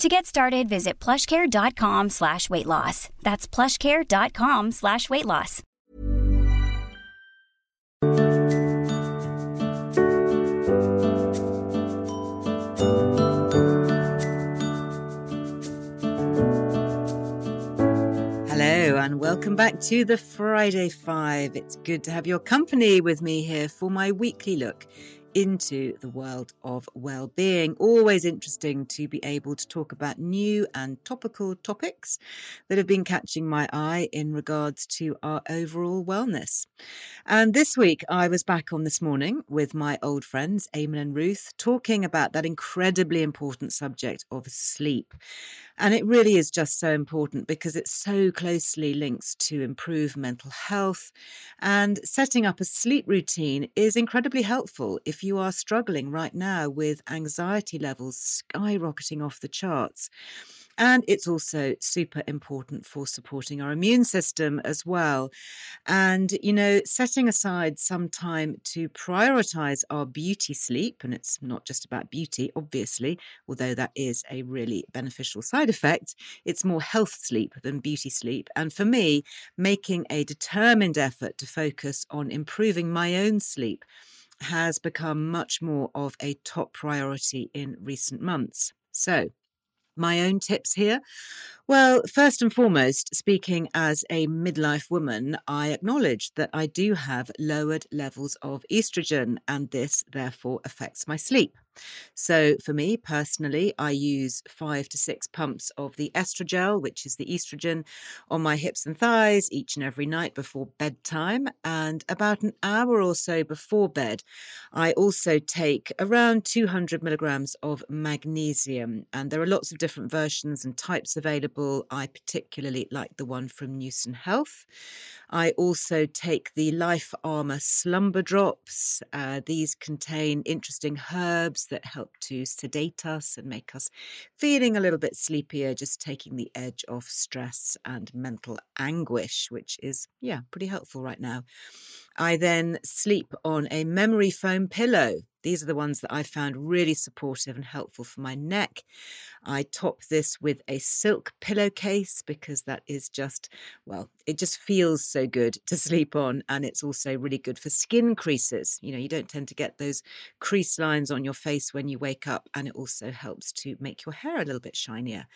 To get started, visit plushcare.com slash weight loss. That's plushcare.com slash weight loss. Hello, and welcome back to the Friday Five. It's good to have your company with me here for my weekly look into the world of well-being. Always interesting to be able to talk about new and topical topics that have been catching my eye in regards to our overall wellness. And this week I was back on this morning with my old friends Eamon and Ruth talking about that incredibly important subject of sleep. And it really is just so important because it so closely links to improve mental health. And setting up a sleep routine is incredibly helpful if you are struggling right now with anxiety levels skyrocketing off the charts. And it's also super important for supporting our immune system as well. And, you know, setting aside some time to prioritize our beauty sleep, and it's not just about beauty, obviously, although that is a really beneficial side effect, it's more health sleep than beauty sleep. And for me, making a determined effort to focus on improving my own sleep has become much more of a top priority in recent months. So, my own tips here? Well, first and foremost, speaking as a midlife woman, I acknowledge that I do have lowered levels of estrogen, and this therefore affects my sleep. So, for me personally, I use five to six pumps of the Oestrogel, which is the estrogen, on my hips and thighs each and every night before bedtime. And about an hour or so before bed, I also take around 200 milligrams of magnesium. And there are lots of different versions and types available. I particularly like the one from Newson Health. I also take the Life Armour Slumber Drops. Uh, these contain interesting herbs that help to sedate us and make us feeling a little bit sleepier, just taking the edge off stress and mental anguish, which is, yeah, pretty helpful right now. I then sleep on a memory foam pillow. These are the ones that I found really supportive and helpful for my neck. I top this with a silk pillowcase because that is just, well, it just feels so good to sleep on. And it's also really good for skin creases. You know, you don't tend to get those crease lines on your face when you wake up. And it also helps to make your hair a little bit shinier.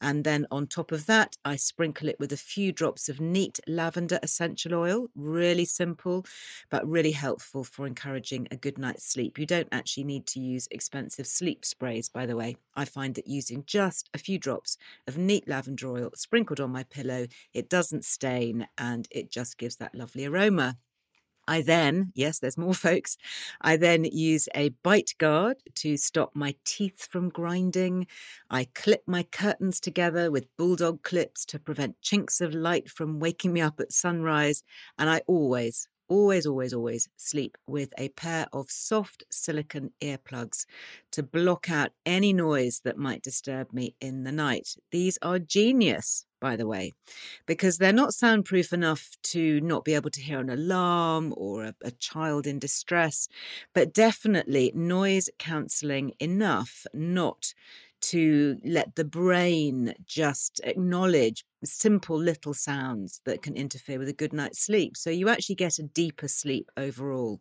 And then on top of that, I sprinkle it with a few drops of neat lavender essential oil. Really simple, but really helpful for encouraging a good night's sleep. You don't actually need to use expensive sleep sprays, by the way. I find that using just a few drops of neat lavender oil sprinkled on my pillow, it doesn't stain and it just gives that lovely aroma. I then, yes, there's more folks, I then use a bite guard to stop my teeth from grinding. I clip my curtains together with bulldog clips to prevent chinks of light from waking me up at sunrise. And I always, always, always, always sleep with a pair of soft silicon earplugs to block out any noise that might disturb me in the night. These are genius, by the way, because they're not soundproof enough to not be able to hear an alarm or a, a child in distress, but definitely noise cancelling enough not to let the brain just acknowledge simple little sounds that can interfere with a good night's sleep. So you actually get a deeper sleep overall.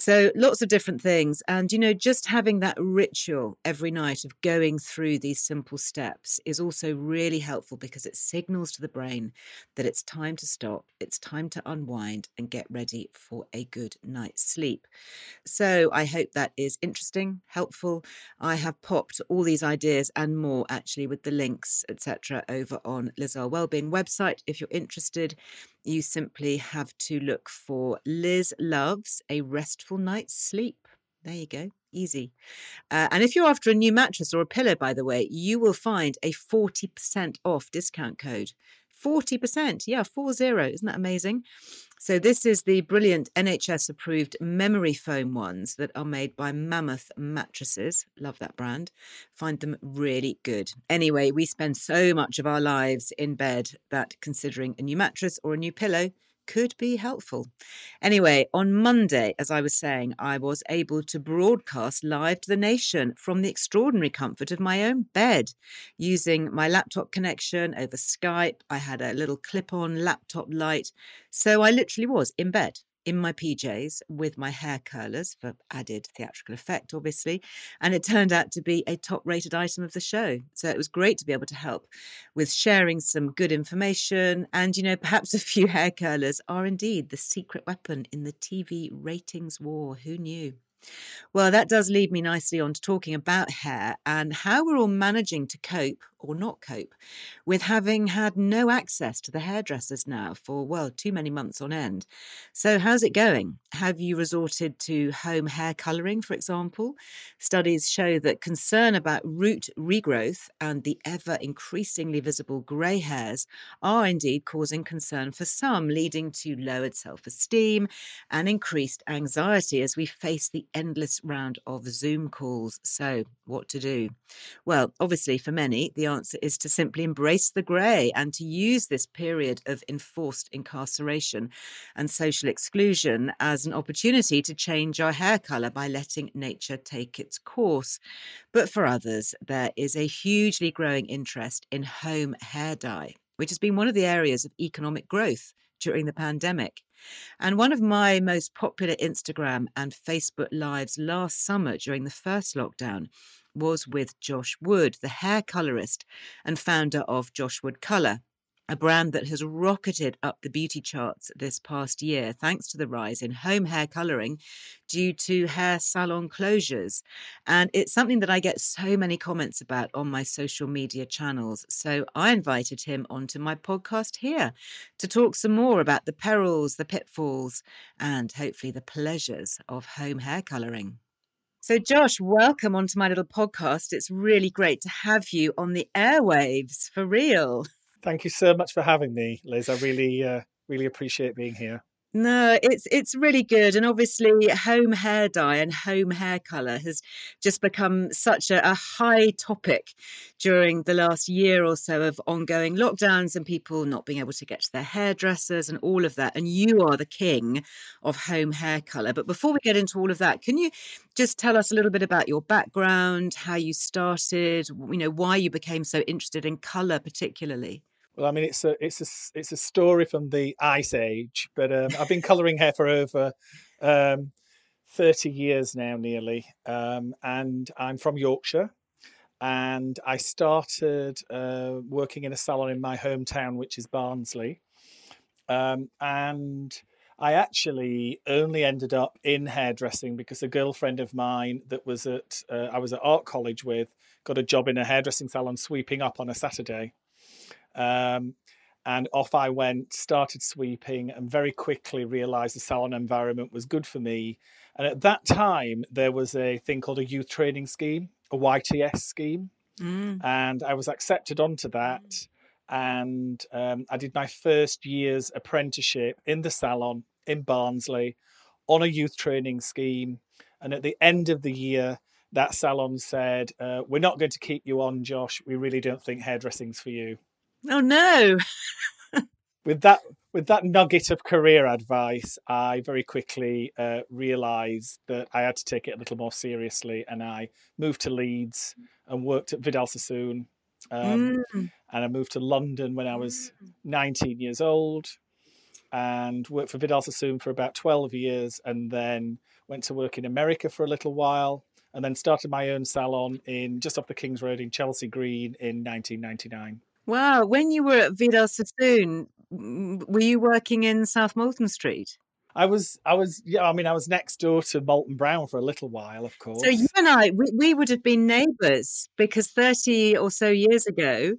So lots of different things. And, you know, just having that ritual every night of going through these simple steps is also really helpful because it signals to the brain that it's time to stop, it's time to unwind and get ready for a good night's sleep. So I hope that is interesting, helpful. I have popped all these ideas and more actually with the links, etc., over on Liz Earle Wellbeing website if you're interested you simply have to look for Liz Loves a Restful Night's Sleep. There you go. Easy. Uh, and if you're after a new mattress or a pillow, by the way, you will find a 40% off discount code. 40%. Yeah, 40. Isn't that amazing? So, this is the brilliant NHS approved memory foam ones that are made by Mammoth Mattresses. Love that brand. Find them really good. Anyway, we spend so much of our lives in bed that considering a new mattress or a new pillow could be helpful. Anyway, on Monday, as I was saying, I was able to broadcast live to the nation from the extraordinary comfort of my own bed using my laptop connection over Skype. I had a little clip on laptop light. So I literally was in bed in my PJs with my hair curlers for added theatrical effect, obviously. And it turned out to be a top rated item of the show. So it was great to be able to help with sharing some good information. And, you know, perhaps a few hair curlers are indeed the secret weapon in the TV ratings war. Who knew? Well, that does lead me nicely on to talking about hair and how we're all managing to cope or not cope with having had no access to the hairdressers now for, well, too many months on end. So, how's it going? Have you resorted to home hair colouring, for example? Studies show that concern about root regrowth and the ever increasingly visible grey hairs are indeed causing concern for some, leading to lowered self esteem and increased anxiety as we face the endless round of Zoom calls. So, what to do? Well, obviously, for many, the answer is to simply embrace the grey and to use this period of enforced incarceration and social exclusion as an opportunity to change our hair colour by letting nature take its course. But for others, there is a hugely growing interest in home hair dye, which has been one of the areas of economic growth during the pandemic. And one of my most popular Instagram and Facebook lives last summer during the first lockdown was with Josh Wood, the hair colorist and founder of Josh Wood Color, a brand that has rocketed up the beauty charts this past year thanks to the rise in home hair colouring due to hair salon closures. And it's something that I get so many comments about on my social media channels. So I invited him onto my podcast here to talk some more about the perils, the pitfalls, and hopefully the pleasures of home hair colouring. So, Josh, welcome onto my little podcast. It's really great to have you on the airwaves for real. Thank you so much for having me, Liz. I really, uh, really appreciate being here. No, it's it's really good, and obviously, home hair dye and home hair color has just become such a, a, high topic during the last year or so of ongoing lockdowns and people not being able to get to their hairdressers and all of that. And you are the king of home hair color. But before we get into all of that, can you just tell us a little bit about your background, how you started, you know, why you became so interested in color, particularly? Well, I mean, it's a it's a it's a story from the Ice Age, but um, I've been colouring hair for over um, thirty years now, nearly, um, and I'm from Yorkshire, and I started uh, working in a salon in my hometown, which is Barnsley, um, and I actually only ended up in hairdressing because a girlfriend of mine that was at uh, I was at art college with got a job in a hairdressing salon sweeping up on a Saturday um, and off I went, started sweeping, and very quickly realized the salon environment was good for me. And at that time, there was a thing called a youth training scheme, a YTS scheme. Mm. And I was accepted onto that. And um, I did my first year's apprenticeship in the salon in Barnsley on a youth training scheme. And at the end of the year, that salon said, uh, We're not going to keep you on, Josh. We really don't think hairdressing's for you. Oh no. with that with that nugget of career advice, I very quickly uh, realised that I had to take it a little more seriously, and I moved to Leeds and worked at Vidal Sassoon. Um, mm. And I moved to London when I was mm. 19 years old. and worked for Vidal Sassoon for about 12 years and then went to work in America for a little while and then started my own salon in just off the King's Road in Chelsea Green in 1999. Wow. When you were at Vidal Sassoon, were you working in South Molton Street? I was, I was, yeah. I mean, I was next door to Molton Brown for a little while, of course. So you and I, we, we would have been neighbours because thirty or so years ago,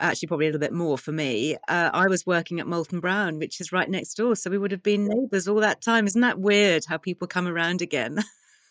actually probably a little bit more for me. Uh, I was working at Molton Brown, which is right next door, so we would have been neighbours all that time. Isn't that weird? How people come around again?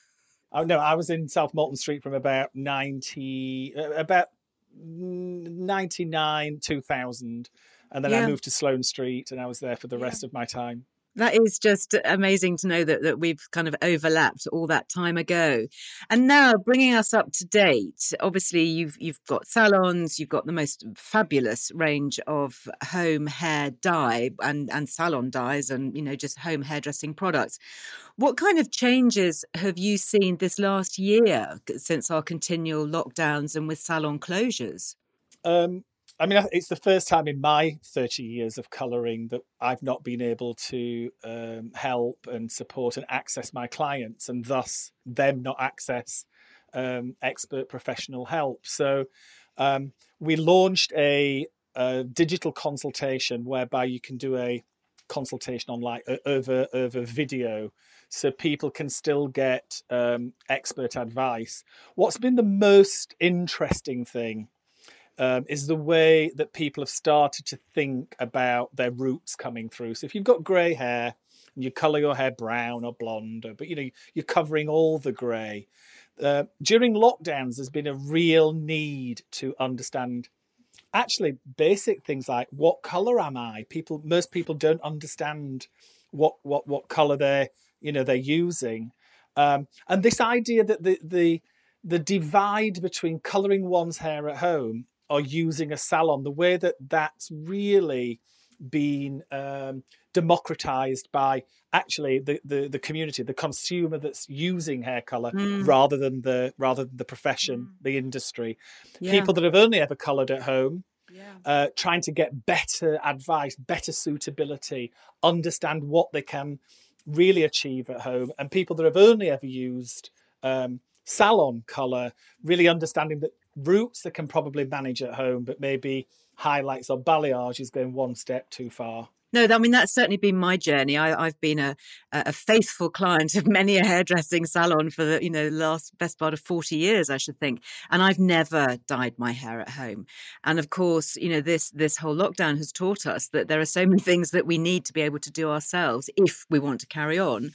oh no, I was in South Molton Street from about ninety, uh, about ninety nine, two thousand, and then yeah. I moved to Sloane Street, and I was there for the yeah. rest of my time that is just amazing to know that, that we've kind of overlapped all that time ago. And now bringing us up to date obviously you've you've got salons you've got the most fabulous range of home hair dye and and salon dyes and you know just home hairdressing products. What kind of changes have you seen this last year since our continual lockdowns and with salon closures? Um, I mean, it's the first time in my 30 years of colouring that I've not been able to um, help and support and access my clients, and thus them not access um, expert professional help. So um, we launched a, a, digital consultation whereby you can do a consultation online over over video so people can still get um, expert advice what's been the most interesting thing um, is the way that people have started to think about their roots coming through. So if you've got grey hair and you colour your hair brown or blonde, or, but you know you're covering all the grey. Uh, during lockdowns, there's been a real need to understand actually basic things like what color am I? People, most people don't understand what what what color they're you know they're using, um, and this idea that the the the divide between coloring one's hair at home are using a salon, the way that that's really been um, democratized by actually the, the, the community, the consumer that's using hair color mm. rather than the rather than the profession, mm. the industry. Yeah. People that have only ever colored at home. Yeah. Uh, trying to get better advice, better suitability, understand what they can really achieve at home, and people that have only ever used um, salon color, really understanding that roots they can probably manage at home, but maybe highlights or balayage is going one step too far. No, I mean that's certainly been my journey. I, have been a, a faithful client of many a hairdressing salon for the you know last best part of forty years, I should think, and I've never dyed my hair at home. And of course, you know this this whole lockdown has taught us that there are so many things that we need to be able to do ourselves if we want to carry on.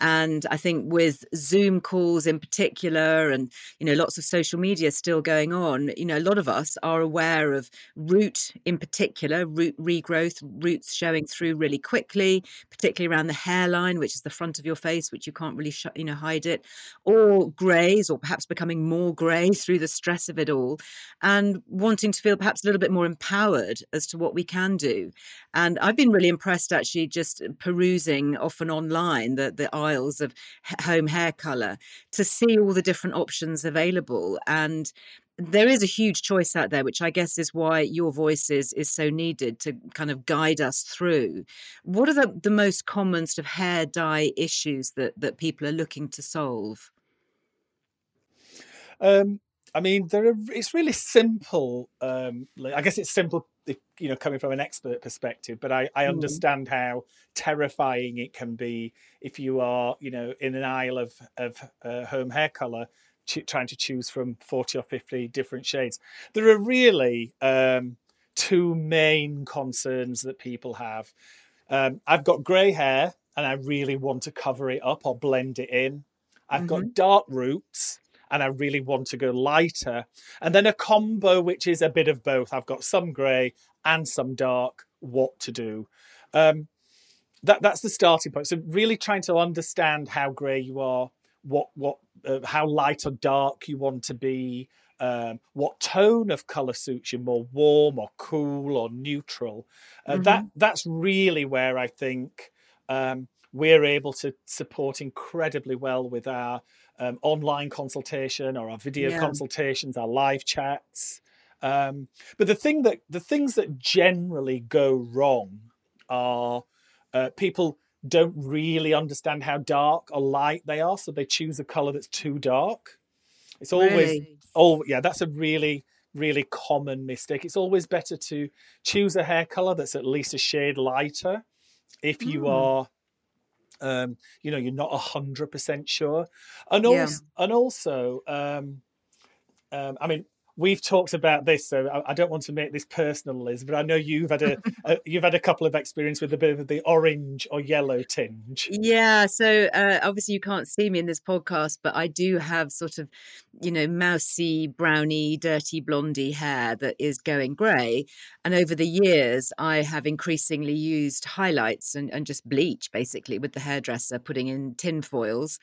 And I think with Zoom calls in particular, and you know, lots of social media still going on, you know, a lot of us are aware of root in particular, root regrowth, roots showing through really quickly, particularly around the hairline, which is the front of your face, which you can't really, sh- you know, hide it, or greys, or perhaps becoming more grey through the stress of it all, and wanting to feel perhaps a little bit more empowered as to what we can do. And I've been really impressed actually just perusing often online the the aisles of home hair color to see all the different options available and there is a huge choice out there which i guess is why your voice is is so needed to kind of guide us through what are the, the most common sort of hair dye issues that that people are looking to solve um I mean, there are, it's really simple. Um, like, I guess it's simple you know coming from an expert perspective but i i mm. understand how terrifying it can be if you are you know in an aisle of of uh, home hair color ch- trying to choose from 40 or 50 different shades there are really um, two main concerns that people have um, i've got gray hair and i really want to cover it up or blend it in i've mm-hmm. got dark roots and I really want to go lighter. And then a combo which is a bit of both. I've got some grey and some dark. What to do? Um, that that's the starting point. So really trying to understand how grey you are, what what uh, how light or dark you want to be. Um, what tone of color suits you more warm or cool or neutral uh, mm-hmm. that that's really where i think um, we're able to support incredibly well with our um, online consultation or our video yeah. consultations, our live chats. Um, but the thing that the things that generally go wrong are uh, people don't really understand how dark or light they are, so they choose a color that's too dark. It's always Really? oh yeah, that's a really really common mistake. It's always better to choose a hair color that's at least a shade lighter if you Mm. are um you know you're not a hundred percent sure and Yeah. also and also um um i mean we've talked about this so I, I don't want to make this personal liz but i know you've had a, a you've had a couple of experience with a bit of the orange or yellow tinge Yeah, so uh, obviously you can't see me in this podcast, but I do have sort of, you know, mousy, browny, dirty, blondie hair that is going grey. And over the years, I have increasingly used highlights and, and just bleach, basically, with the hairdresser, putting in tin foils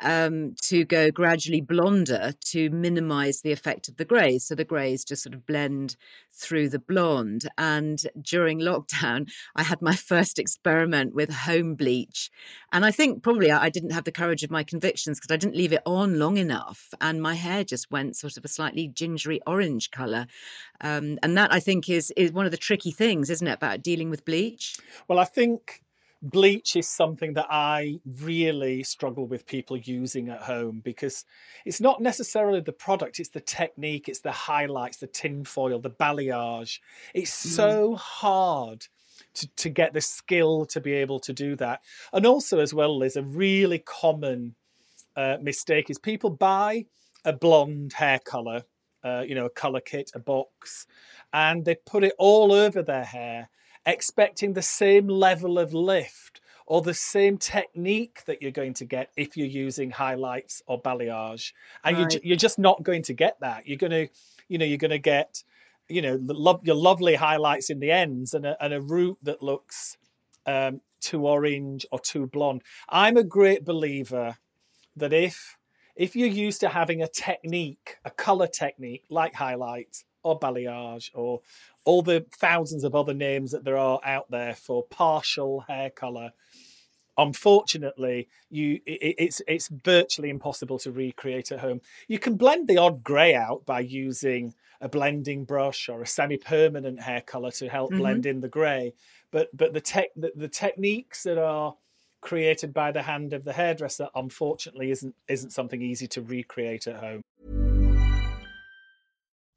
um, to go gradually blonder to minimise the effect of the greys. So the greys just sort of blend through the blonde. And during lockdown, I had my first experiment with home bleach. And I think probably I didn't have the courage of my convictions because I didn't leave it on long enough. And my hair just went sort of a slightly gingery orange colour. Um, and that I think is, is one of the tricky things, isn't it, about dealing with bleach? well i think bleach is something that i really struggle with people using at home because it's not necessarily the product it's the technique it's the highlights the tinfoil the balayage. It's so hard to, to get the skill to be able to do that. And also as well liz a really common uh, mistake is people buy a blonde hair color uh, you know a color kit a box and they put it all over their hair expecting the same level of lift or the same technique that you're going to get if you're using highlights or balayage. And you're, you're just not going to get that. You're going to you know you're going to get you know lo- your lovely highlights in the ends and a, and a root that looks um, too orange or too blonde. I'm a great believer that if if you're used to having a technique a color technique like highlights or balayage or all the thousands of other names that there are out there for partial hair color. Unfortunately you it, it's it's virtually impossible to recreate at home. You can blend the odd gray out by using a blending brush or a semi-permanent hair color to help Mhm. blend in the gray but but the tech the, the techniques that are created by the hand of the hairdresser unfortunately isn't isn't something easy to recreate at home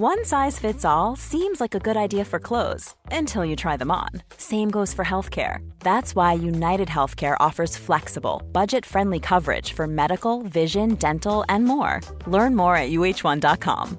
One size fits all seems like a good idea for clothes until you try them on. Same goes for healthcare. That's why United Healthcare offers flexible, budget friendly coverage for medical, vision, dental, and more. Learn more at uh1.com.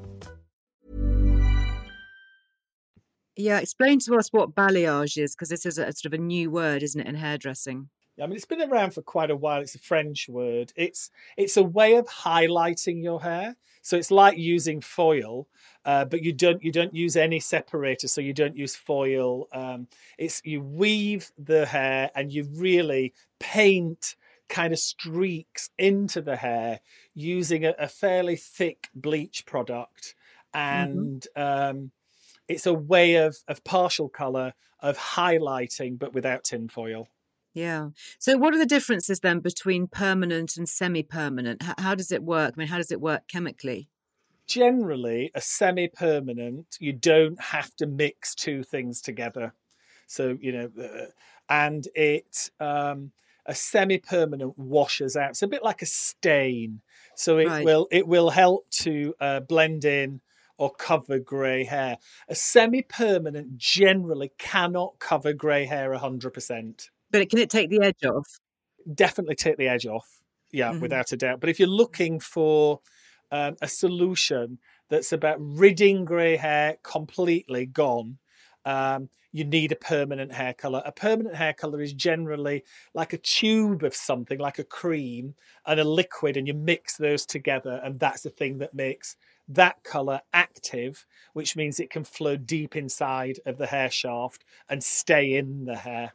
Yeah, explain to us what balayage is, because this is a sort of a new word, isn't it, in hairdressing? I mean, it's been around for quite a while. It's a French word. It's it's a way of highlighting your hair. So it's like using foil, uh, but you don't you don't use any separator. So you don't use foil. Um, it's you weave the hair and you really paint kind of streaks into the hair using a, a fairly thick bleach product, and um, it's a way of of partial color of highlighting, but without tinfoil. Yeah. So, what are the differences then between permanent and semi-permanent? How, how does it work? I mean, how does it work chemically? Generally, a semi-permanent, you don't have to mix two things together. So you know, uh, and it um, a semi-permanent washes out. It's a bit like a stain, so it Right. will it will help to uh, blend in or cover grey hair. A semi-permanent generally cannot cover grey hair hundred percent. But it, can it take the edge off? Definitely take the edge off, yeah, Mhm. without a doubt. But if you're looking for um, a solution that's about ridding grey hair completely gone, um, you need a permanent hair color. A permanent hair color is generally like a tube of something, like a cream and a liquid, and you mix those together, and that's the thing that makes that color active, which means it can flow deep inside of the hair shaft and stay in the hair.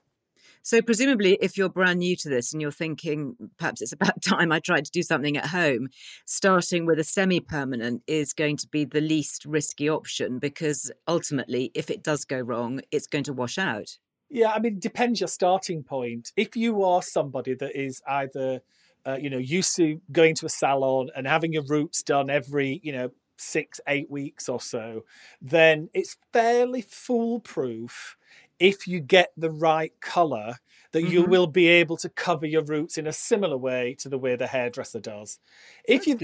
So, presumably, if you're brand new to this and you're thinking perhaps it's about time I tried to do something at home, starting with a semi permanent is going to be the least risky option because ultimately, if it does go wrong, it's going to wash out. Yeah, I mean, depends your starting point. If you are somebody that is either, uh, you know, used to going to a salon and having your roots done every, you know, six, eight weeks or so, then it's fairly foolproof if you get the right color that you Mhm. will be able to cover your roots in a similar way to the way the hairdresser does. If you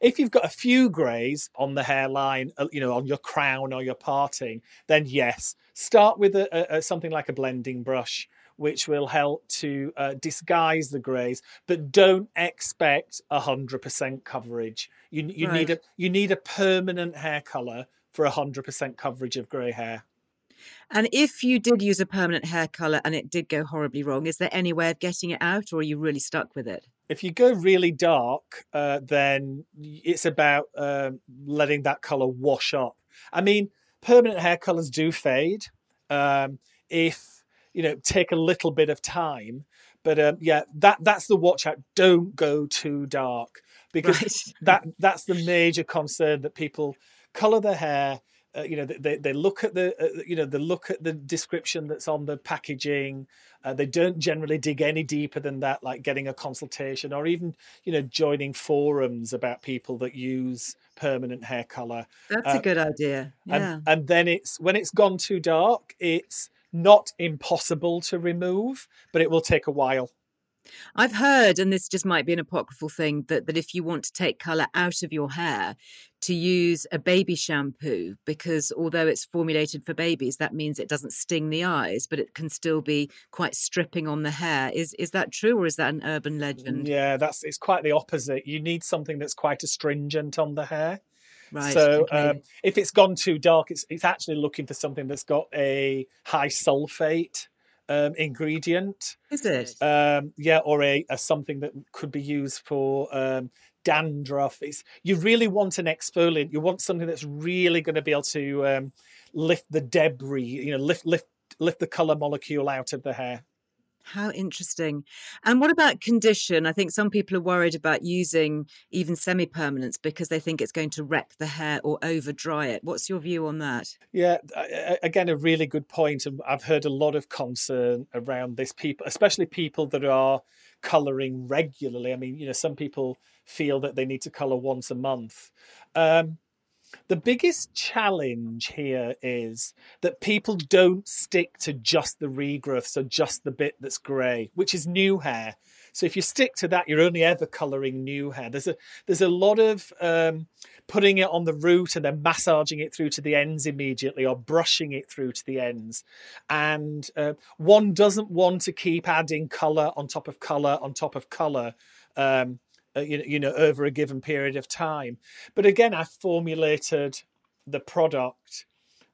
if you've got a few greys on the hairline, uh, you know, on your crown or your parting, then yes, start with a, a, something like a blending brush, which will help to uh, disguise the greys, but don't expect hundred percent coverage. You you need a you need a permanent hair color for hundred percent coverage of grey hair. And if you did use a permanent hair color and it did go horribly wrong, is there any way of getting it out or are you really stuck with it? If you go really dark, uh, then it's about um, letting that color wash up. I mean, permanent hair colors do fade um, if you know take a little bit of time. But um, yeah, that that's the watch out. Don't go too dark because Right. that that's the major concern that people color their hair. Uh, you know, they, they look at the uh, you know they look at the description that's on the packaging. Uh, they don't generally dig any deeper than that, like getting a consultation or even you know joining forums about people that use permanent hair color. That's Uh, a good idea. And, Yeah. and then it's when it's gone too dark, it's not impossible to remove, but it will take a while. I've heard, and this just might be an apocryphal thing, that, that if you want to take colour out of your hair, to use a baby shampoo, because although it's formulated for babies, that means it doesn't sting the eyes, but it can still be quite stripping on the hair. Is is that true or is that an urban legend? Yeah, that's it's quite the opposite. You need something that's quite astringent on the hair. Right. So okay. um, if it's gone too dark, it's it's actually looking for something that's got a high sulfate um, ingredient. is it? Um, yeah, or a, a something that could be used for um, dandruff. It's you really want an exfoliant. You want something that's really going to be able to um, lift the debris. You know, lift lift lift the color molecule out of the hair. How interesting. And what about condition? I think some people are worried about using even semi permanents because they think it's going to wreck the hair or over dry it. What's your view on that? Yeah, again, a really good point, and I've heard a lot of concern around this. People, especially people that are colouring regularly. I mean, you know, some people feel that they need to colour once a month. Um, the biggest challenge here is that people don't stick to just the regrowth, so just the bit that's grey, which is new hair. So if you stick to that, you're only ever colouring new hair. There's a there's a lot of um, putting it on the root and then massaging it through to the ends immediately, or brushing it through to the ends. And uh, one doesn't want to keep adding colour on top of colour on top of colour. Um, uh, you know, you know, over a given period of time. But again, I formulated the product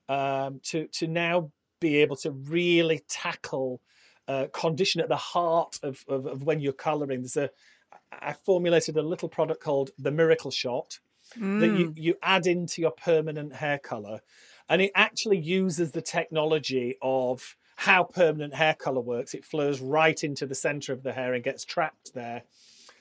um, to to now be able to really tackle uh, condition at the heart of, of, of when you're colouring. There's a I formulated a little product called the Miracle Shot that you, you add into your permanent hair color, and it actually uses the technology of how permanent hair color works. It flows right into the center of the hair and gets trapped there.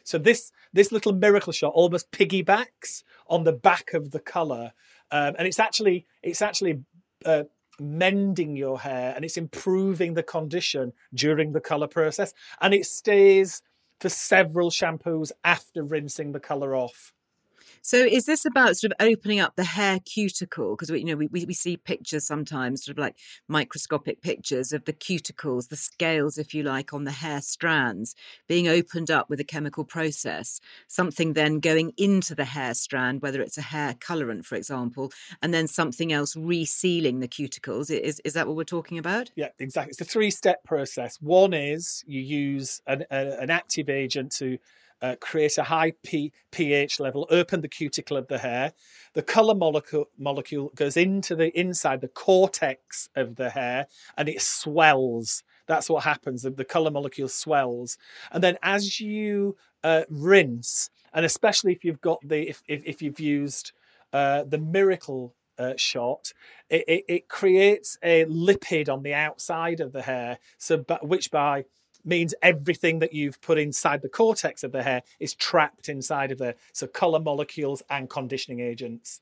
So this this little miracle shot almost piggybacks on the back of the color, um, and it's actually it's actually uh, mending your hair and it's improving the condition during the color process and it stays for several shampoos after rinsing the color off So is this about sort of opening up the hair cuticle? Because we, you know, we, we we see pictures sometimes, sort of like microscopic pictures of the cuticles, the scales, if you like, on the hair strands being opened up with a chemical process. Something then going into the hair strand, whether it's a hair colorant, for example, and then something else resealing the cuticles. Is is that what we're talking about? Yeah, exactly. It's a three step process. One is you use an, a, an active agent to uh, create a high P, pH level, open the cuticle of the hair. The color molecule, molecule goes into the inside, the cortex of the hair, and it swells. That's what happens. The, color molecule swells. And then as you uh, rinse, and especially if you've got the, if, if, if you've used uh, the miracle uh, shot, it, it, it creates a lipid on the outside of the hair, so but which by means everything that you've put inside the cortex of the hair is trapped inside of there. So color molecules and conditioning agents.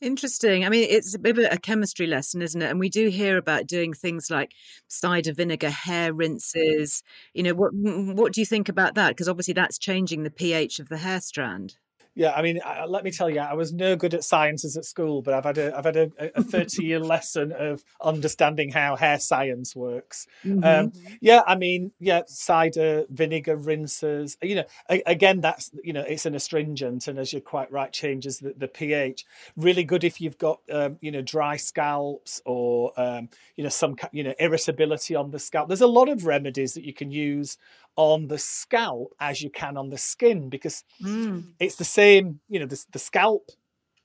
Interesting. I mean, it's a bit of a chemistry lesson, isn't it? And we do hear about doing things like cider vinegar hair rinses. You know, what what do you think about that? Because obviously that's changing the pH of the hair strand. Yeah, I mean, uh, let me tell you, I was no good at sciences at school, but I've had a I've had a, a thirty year lesson of understanding how hair science works. Um, yeah, I mean, yeah, cider vinegar rinses. You know, a- again, that's you know, it's an astringent, and as you're quite right, changes the, the pH. Really good if you've got um, you know dry scalps or um, you know some you know irritability on the scalp. There's a lot of remedies that you can use on the scalp as you can on the skin because mm. it's the same you know the, the scalp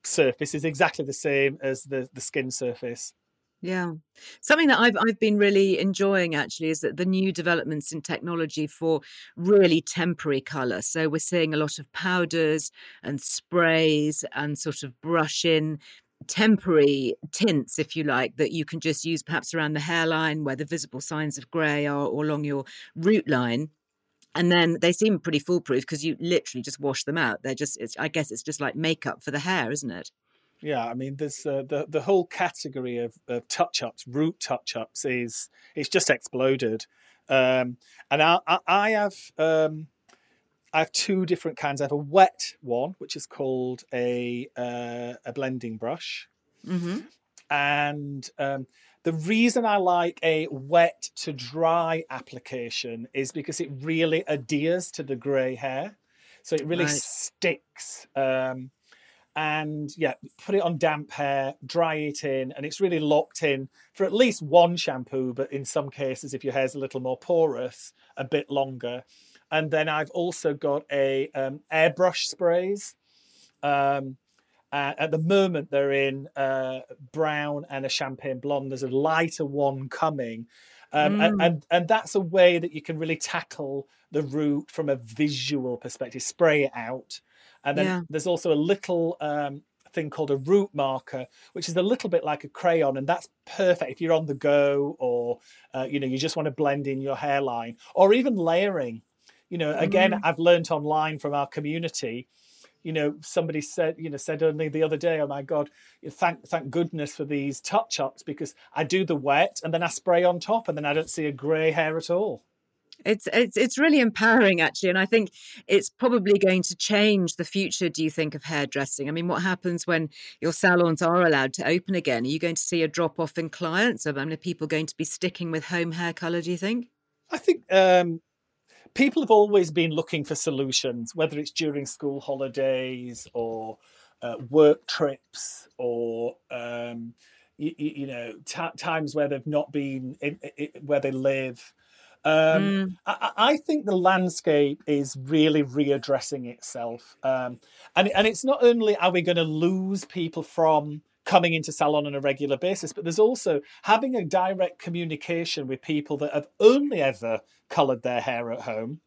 surface is exactly the same as the the skin surface Yeah. Something that I've I've been really enjoying actually is that the new developments in technology for really temporary colour. So we're seeing a lot of powders and sprays and sort of brush in temporary tints, if you like, that you can just use perhaps around the hairline where the visible signs of grey are or along your root line. And then they seem pretty foolproof because you literally just wash them out. They're just, it's, I guess it's just like makeup for the hair, isn't it? yeah i mean there's uh, the the whole category of, of touch ups root touch ups is it's just exploded um and i i, I have um I have two different kinds. I have a wet one, which is called a uh, a blending brush, Mm-hmm. and um, the reason I like a wet to dry application is because it really adheres to the grey hair, so it really Right. sticks. Um, and yeah, put it on damp hair, dry it in, and it's really locked in for at least one shampoo. But in some cases, if your hair's a little more porous, a bit longer. And then I've also got a um, airbrush sprays. Um, uh, at the moment, they're in uh, brown and a champagne blonde. There's a lighter one coming, um, and, and and that's a way that you can really tackle the root from a visual perspective. Spray it out, and then Yeah. there's also a little um, thing called a root marker, which is a little bit like a crayon, and that's perfect if you're on the go or uh, you know you just want to blend in your hairline or even layering. You know, again, I've learnt online from our community you know somebody said you know said only the other day oh my god thank thank goodness for these touch ups because i do the wet and then i spray on top and then i don't see a grey hair at all It's it's it's really empowering actually, and I think it's probably going to change the future. Do you think of hairdressing? I mean, what happens when your salons are allowed to open again? Are you going to see a drop off in clients? I mean, are people going to be sticking with home hair color? Do you think? i think um people have always been looking for solutions whether it's during school holidays or uh, work trips or um you, you know t- times where they've not been in, i where they live. Um, I, I I think the landscape is really readdressing itself, um, and and it's not only are we going to lose people from coming into salon on a regular basis, but there's also having a direct communication with people that have only ever coloured their hair at home,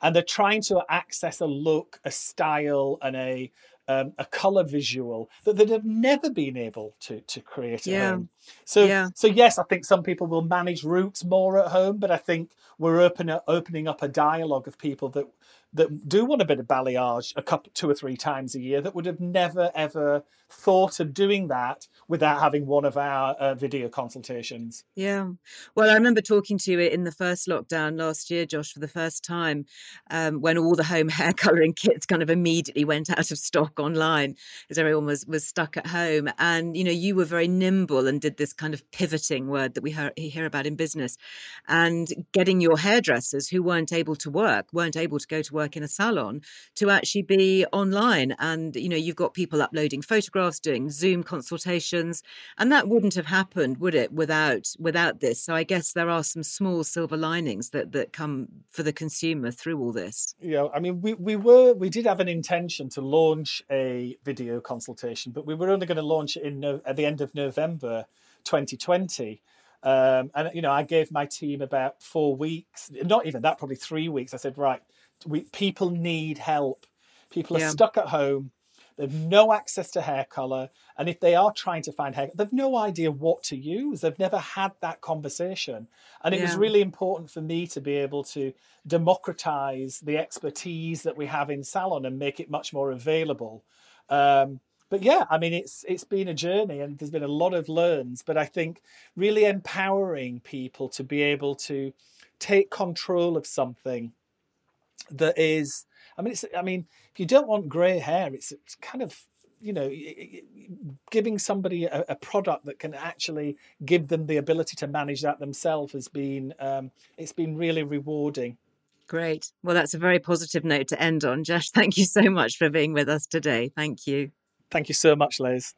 and they're trying to access a look, a style, and a um, a color visual that they'd have never been able to to create at Yeah. home. So, Yeah. so yes, I think some people will manage roots more at home, but I think we're open, opening up a dialogue of people that that do want a bit of balayage a couple, two or three times a year that would have never ever thought of doing that without having one of our uh, video consultations. Yeah. Well, I remember talking to you in the first lockdown last year, Josh, for the first time, um, when all the home hair colouring kits kind of immediately went out of stock online because everyone was, was stuck at home. And, you know, you were very nimble and did this kind of pivoting word that we hear, hear about in business and getting your hairdressers who weren't able to work, weren't able to go to work in a salon to actually be online. And, you know, you've got people uploading photographs, doing Zoom consultations, and that wouldn't have happened, would it, without without this? So I guess there are some small silver linings that that come for the consumer through all this. Yeah, I mean, we, we were we did have an intention to launch a video consultation, but we were only going to launch it in no, at the end of November 2020. Um, and you know, I gave my team about four weeks, not even that, probably three weeks. I said, right, we people need help. People are Yeah. stuck at home. They've no access to hair color, and if they are trying to find hair, they've no idea what to use. They've never had that conversation, and it was really important for me to be able to democratize the expertise that we have in salon and make it much more available. Um, but yeah, I mean, it's it's been a journey, and there's been a lot of learns. But I think really empowering people to be able to take control of something that is i mean it's i mean if you don't want gray hair it's, it's kind of you know giving somebody a, a product that can actually give them the ability to manage that themselves has been um, it's been really rewarding Great. Well, that's a very positive note to end on. Josh, thank you so much for being with us today. Thank you. thank you so much liz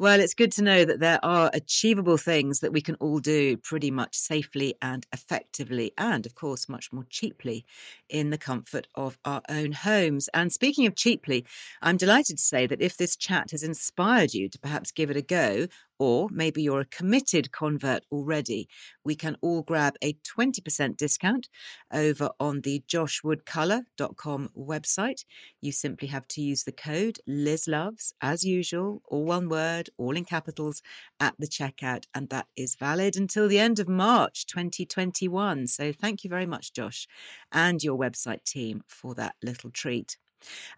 Well, it's good to know that there are achievable things that we can all do pretty much safely and effectively, and of course, much more cheaply in the comfort of our own homes. And speaking of cheaply, I'm delighted to say that if this chat has inspired you to perhaps give it a go, or maybe you're a committed convert already, we can all grab a 20% discount over on the joshwoodcolour.com website. You simply have to use the code LizLoves, as usual, all one word, all in capitals, at the checkout. And that is valid until the end of March 2021. So thank you very much, Josh, and your website team for that little treat.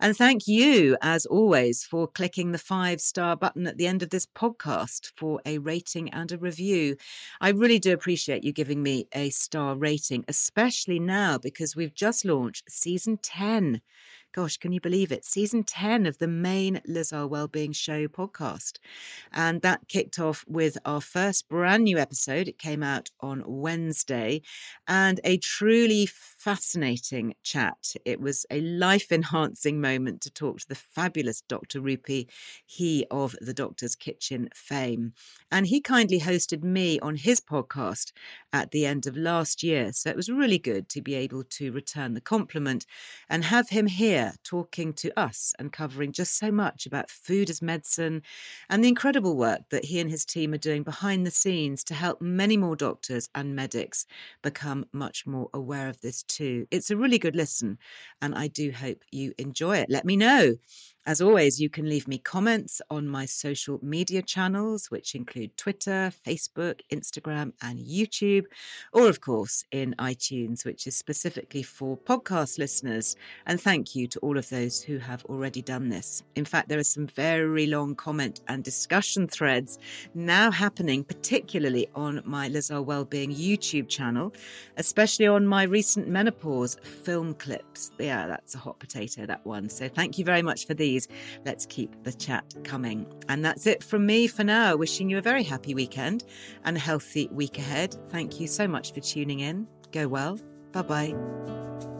And thank you, as always, for clicking the five star button at the end of this podcast for a rating and a review. I really do appreciate you giving me a star rating, especially now because we've just launched season 10. Gosh, can you believe it? Season 10 of the main Liz Earle Wellbeing Show podcast. And that kicked off with our first brand new episode. It came out on Wednesday and a truly fascinating chat. It was a life enhancing moment to talk to the fabulous Dr. Rupy, he of the Doctor's Kitchen fame. And he kindly hosted me on his podcast at the end of last year. So it was really good to be able to return the compliment and have him here talking to us and covering just so much about food as medicine and the incredible work that he and his team are doing behind the scenes to help many more doctors and medics become much more aware of this too. It's a really good listen, and I do hope you enjoy it. Let me know. As always, you can leave me comments on my social media channels, which include Twitter, Facebook, Instagram, and YouTube, or of course in iTunes, which is specifically for podcast listeners. And thank you to all of those who have already done this. In fact, there are some very long comment and discussion threads now happening, particularly on my Liz Earle Wellbeing YouTube channel, especially on my recent menopause film clips. Yeah, that's a hot potato, that one. So thank you very much for these. Let's keep the chat coming. And that's it from me for now. Wishing you a very happy weekend and a healthy week ahead. Thank you so much for tuning in. Go well. Bye bye.